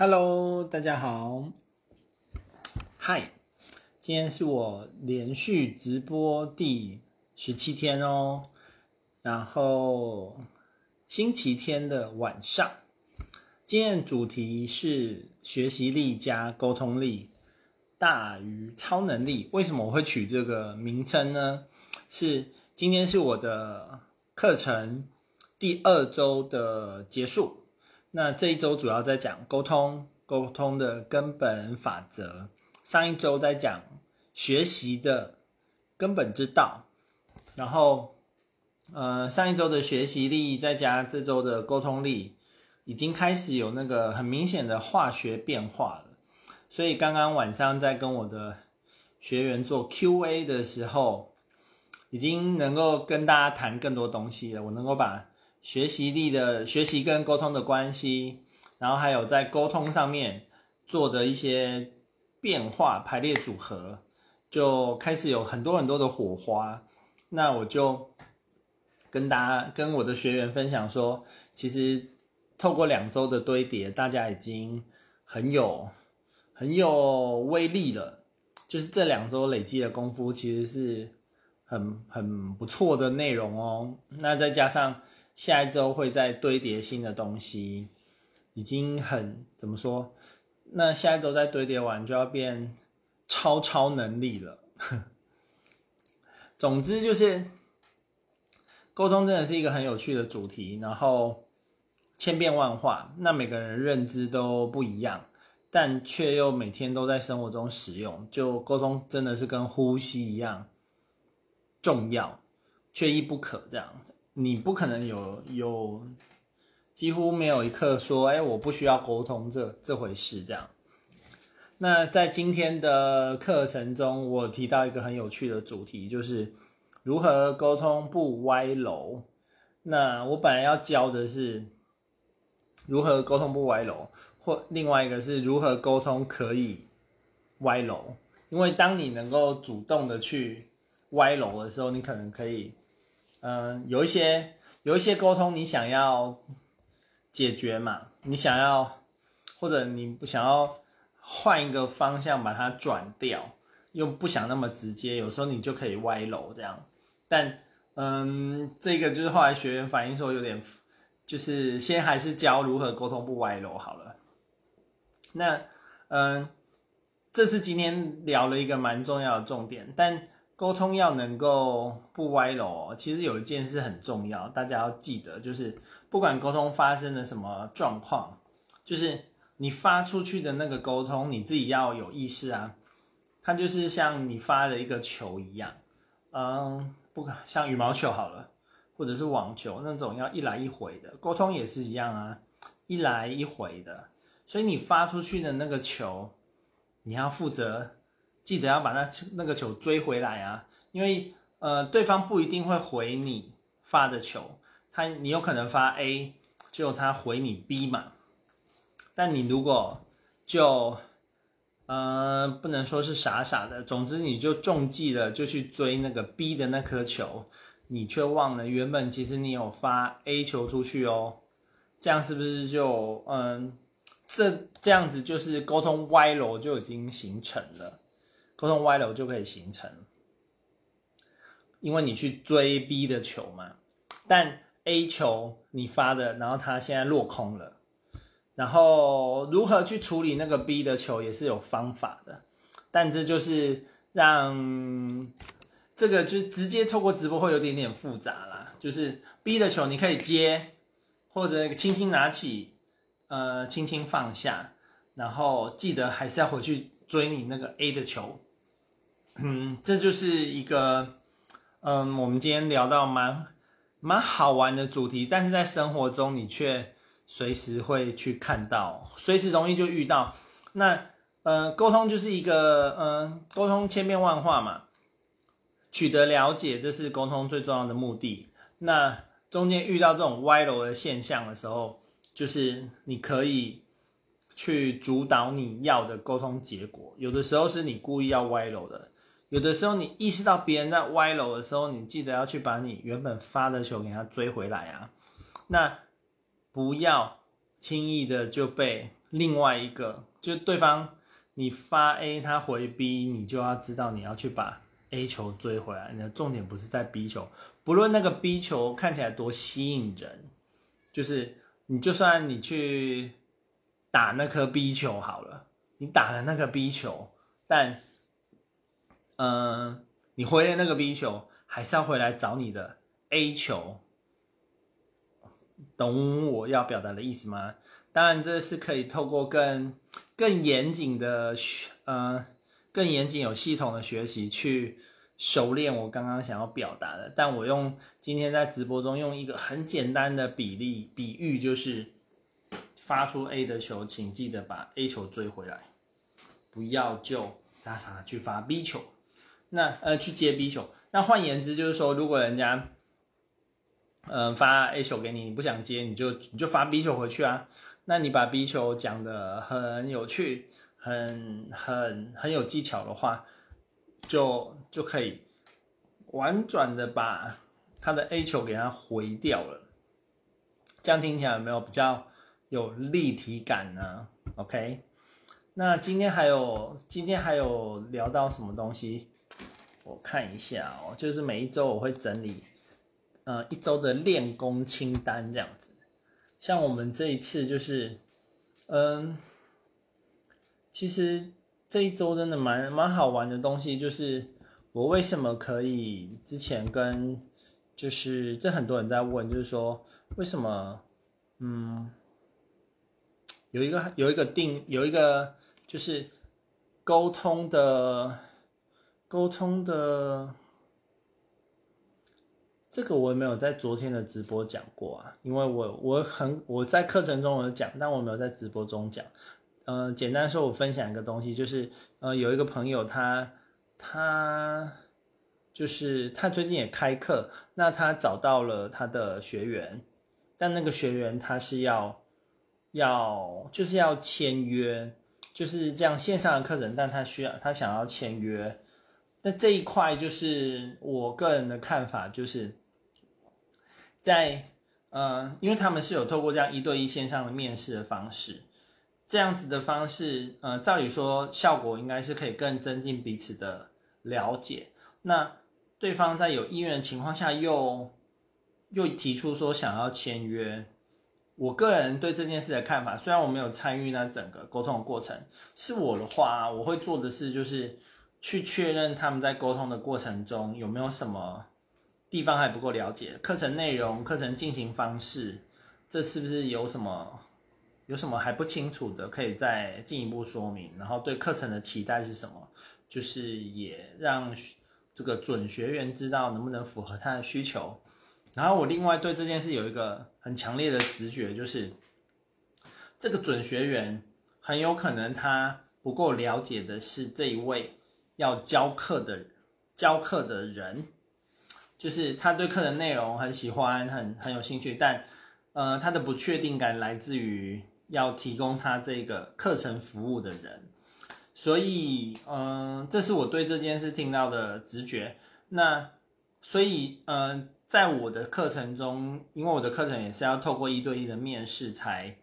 Hello，大家好。Hi，今天是我连续直播第十七天哦。然后星期天的晚上，今天主题是学习力加沟通力大于超能力。为什么我会取这个名称呢？是今天是我的课程第二周的结束。那这一周主要在讲沟通，沟通的根本法则。上一周在讲学习的根本之道，然后，呃，上一周的学习力再加这周的沟通力，已经开始有那个很明显的化学变化了。所以刚刚晚上在跟我的学员做 Q&A 的时候，已经能够跟大家谈更多东西了。我能够把学习力的学习跟沟通的关系，然后还有在沟通上面做的一些变化排列组合，就开始有很多很多的火花。那我就跟大家跟我的学员分享说，其实透过两周的堆叠，大家已经很有很有威力了。就是这两周累积的功夫，其实是很很不错的内容哦。那再加上。下一周会再堆叠新的东西，已经很怎么说？那下一周再堆叠完就要变超超能力了。总之就是沟通真的是一个很有趣的主题，然后千变万化，那每个人认知都不一样，但却又每天都在生活中使用。就沟通真的是跟呼吸一样重要，缺一不可这样子。你不可能有有几乎没有一刻说，哎，我不需要沟通这这回事这样。那在今天的课程中，我提到一个很有趣的主题，就是如何沟通不歪楼。那我本来要教的是如何沟通不歪楼，或另外一个是如何沟通可以歪楼。因为当你能够主动的去歪楼的时候，你可能可以。嗯，有一些有一些沟通，你想要解决嘛？你想要，或者你不想要换一个方向把它转掉，又不想那么直接，有时候你就可以歪楼这样。但嗯，这个就是后来学员反映说有点，就是先还是教如何沟通不歪楼好了。那嗯，这是今天聊了一个蛮重要的重点，但。沟通要能够不歪楼，其实有一件事很重要，大家要记得，就是不管沟通发生了什么状况，就是你发出去的那个沟通，你自己要有意识啊。它就是像你发了一个球一样，嗯，不像羽毛球好了，或者是网球那种要一来一回的沟通也是一样啊，一来一回的。所以你发出去的那个球，你要负责。记得要把那那个球追回来啊，因为呃，对方不一定会回你发的球，他你有可能发 A，就他回你 B 嘛。但你如果就呃，不能说是傻傻的，总之你就中计了，就去追那个 B 的那颗球，你却忘了原本其实你有发 A 球出去哦，这样是不是就嗯，这这样子就是沟通歪楼就已经形成了。沟通歪楼就可以形成，因为你去追 B 的球嘛，但 A 球你发的，然后它现在落空了，然后如何去处理那个 B 的球也是有方法的，但这就是让这个就直接透过直播会有点点复杂啦，就是 B 的球你可以接，或者轻轻拿起，呃，轻轻放下，然后记得还是要回去追你那个 A 的球。嗯，这就是一个，嗯，我们今天聊到蛮蛮好玩的主题，但是在生活中你却随时会去看到，随时容易就遇到。那，呃，沟通就是一个，嗯，沟通千变万化嘛，取得了解，这是沟通最重要的目的。那中间遇到这种歪楼的现象的时候，就是你可以去主导你要的沟通结果。有的时候是你故意要歪楼的。有的时候，你意识到别人在歪楼的时候，你记得要去把你原本发的球给他追回来啊。那不要轻易的就被另外一个，就对方你发 A，他回 B，你就要知道你要去把 A 球追回来。你的重点不是在 B 球，不论那个 B 球看起来多吸引人，就是你就算你去打那颗 B 球好了，你打了那个 B 球，但、呃，你回的那个 B 球还是要回来找你的 A 球。懂我要表达的意思吗？当然，这是可以透过更更严谨的学，呃，更严谨有系统的学习去熟练我刚刚想要表达的。但我用今天在直播中用一个很简单的比例比喻，就是发出 A 的球，请记得把 A 球追回来，不要就傻傻的去发 B 球，那呃去接 B 球。那换言之就是说，如果人家嗯，发 A 球给你，你不想接，你就你就发 B 球回去啊。那你把 B 球讲的很有趣，很很很有技巧的话，就就可以婉转的把他的 A 球给他回掉了。这样听起来有没有比较有立体感呢？OK，那今天还有今天还有聊到什么东西？我看一下哦，就是每一周我会整理。呃，一周的练功清单这样子，像我们这一次就是，嗯，其实这一周真的蛮蛮好玩的东西，就是我为什么可以之前跟，就是这很多人在问，就是说为什么，嗯，有一个有一个定有一个就是沟通的沟通的。这个我也没有在昨天的直播讲过啊，因为我我很我在课程中有讲，但我没有在直播中讲。呃，简单说，我分享一个东西，就是呃，有一个朋友他他就是他最近也开课，那他找到了他的学员，但那个学员他是要要就是要签约，就是这样线上的课程，但他需要他想要签约。那这一块就是我个人的看法，就是在呃，因为他们是有透过这样一对一线上的面试的方式，这样子的方式，呃，照理说效果应该是可以更增进彼此的了解。那对方在有意愿的情况下又又提出说想要签约，我个人对这件事的看法，虽然我没有参与那整个沟通的过程，是我的话，我会做的事就是。去确认他们在沟通的过程中有没有什么地方还不够了解，课程内容、课程进行方式，这是不是有什么有什么还不清楚的，可以再进一步说明。然后对课程的期待是什么，就是也让这个准学员知道能不能符合他的需求。然后我另外对这件事有一个很强烈的直觉，就是这个准学员很有可能他不够了解的是这一位。要教课的教课的人，就是他对课程内容很喜欢，很很有兴趣，但呃，他的不确定感来自于要提供他这个课程服务的人，所以嗯、这是我对这件事听到的直觉。那所以嗯、在我的课程中，因为我的课程也是要透过一对一的面试才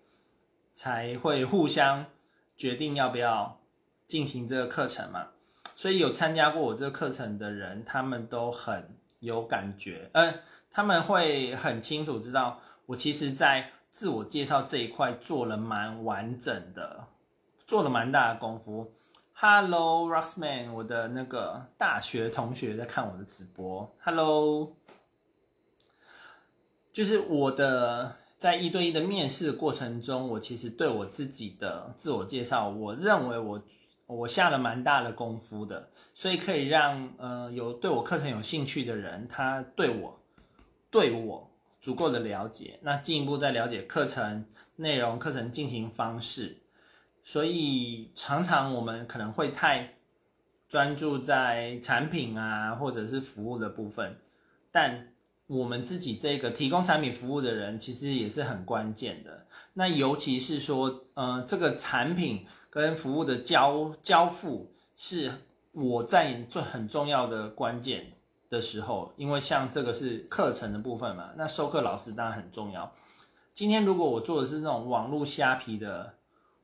才会互相决定要不要进行这个课程嘛。所以有参加过我这个课程的人，他们都很有感觉，嗯、呃，他们会很清楚知道，我其实在自我介绍这一块做了蛮完整的，做了蛮大的功夫。Hello Rossman，我的那个大学同学在看我的直播。Hello，就是我的在一对一的面试过程中，我其实对我自己的自我介绍，我认为我。我下了蛮大的功夫的，所以可以让呃有对我课程有兴趣的人，他对我对我足够的了解，那进一步再了解课程内容、课程进行方式。所以常常我们可能会太专注在产品啊或者是服务的部分，但我们自己这个提供产品服务的人，其实也是很关键的。那尤其是说，呃，这个产品。跟服务的交交付是我在最很重要的关键的时候，因为像这个是课程的部分嘛，那授课老师当然很重要。今天如果我做的是那种网络虾皮的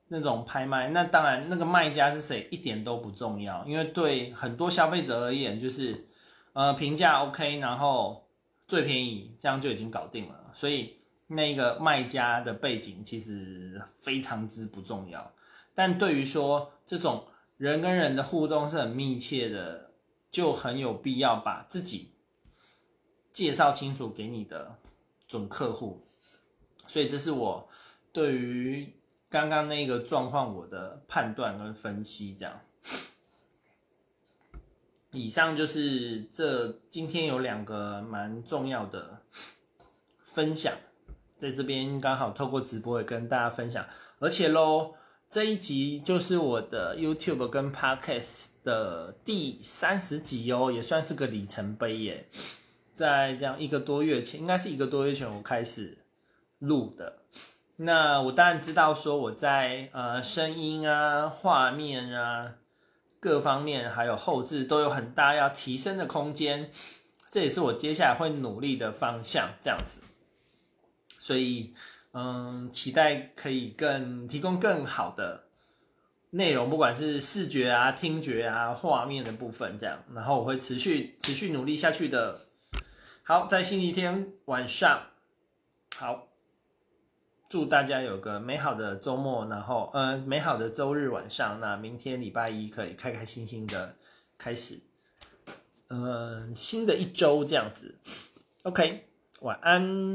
那种拍卖，那当然那个卖家是谁一点都不重要，因为对很多消费者而言，就是呃评价 OK，然后最便宜，这样就已经搞定了。所以那个卖家的背景其实非常之不重要。但对于说这种人跟人的互动是很密切的，就很有必要把自己介绍清楚给你的准客户。所以这是我对于刚刚那个状况我的判断跟分析，这样。以上就是这今天有两个蛮重要的分享，在这边刚好透过直播也跟大家分享，而且喽，这一集就是我的 YouTube 跟 Podcast 的第三十集哦，也算是个里程碑耶。在这样一个多月前，应该是一个多月前我开始。录的，那我当然知道说我在呃声音啊、画面啊各方面还有后置都有很大要提升的空间，这也是我接下来会努力的方向，这样子。所以嗯，期待可以更提供更好的内容，不管是视觉啊、听觉啊、画面的部分这样，然后我会持续持续努力下去的。好，在星期天晚上，好。祝大家有个美好的周末，然后呃，美好的周日晚上。那明天礼拜一可以开开心心的开始，嗯、新的一周这样子。OK，晚安。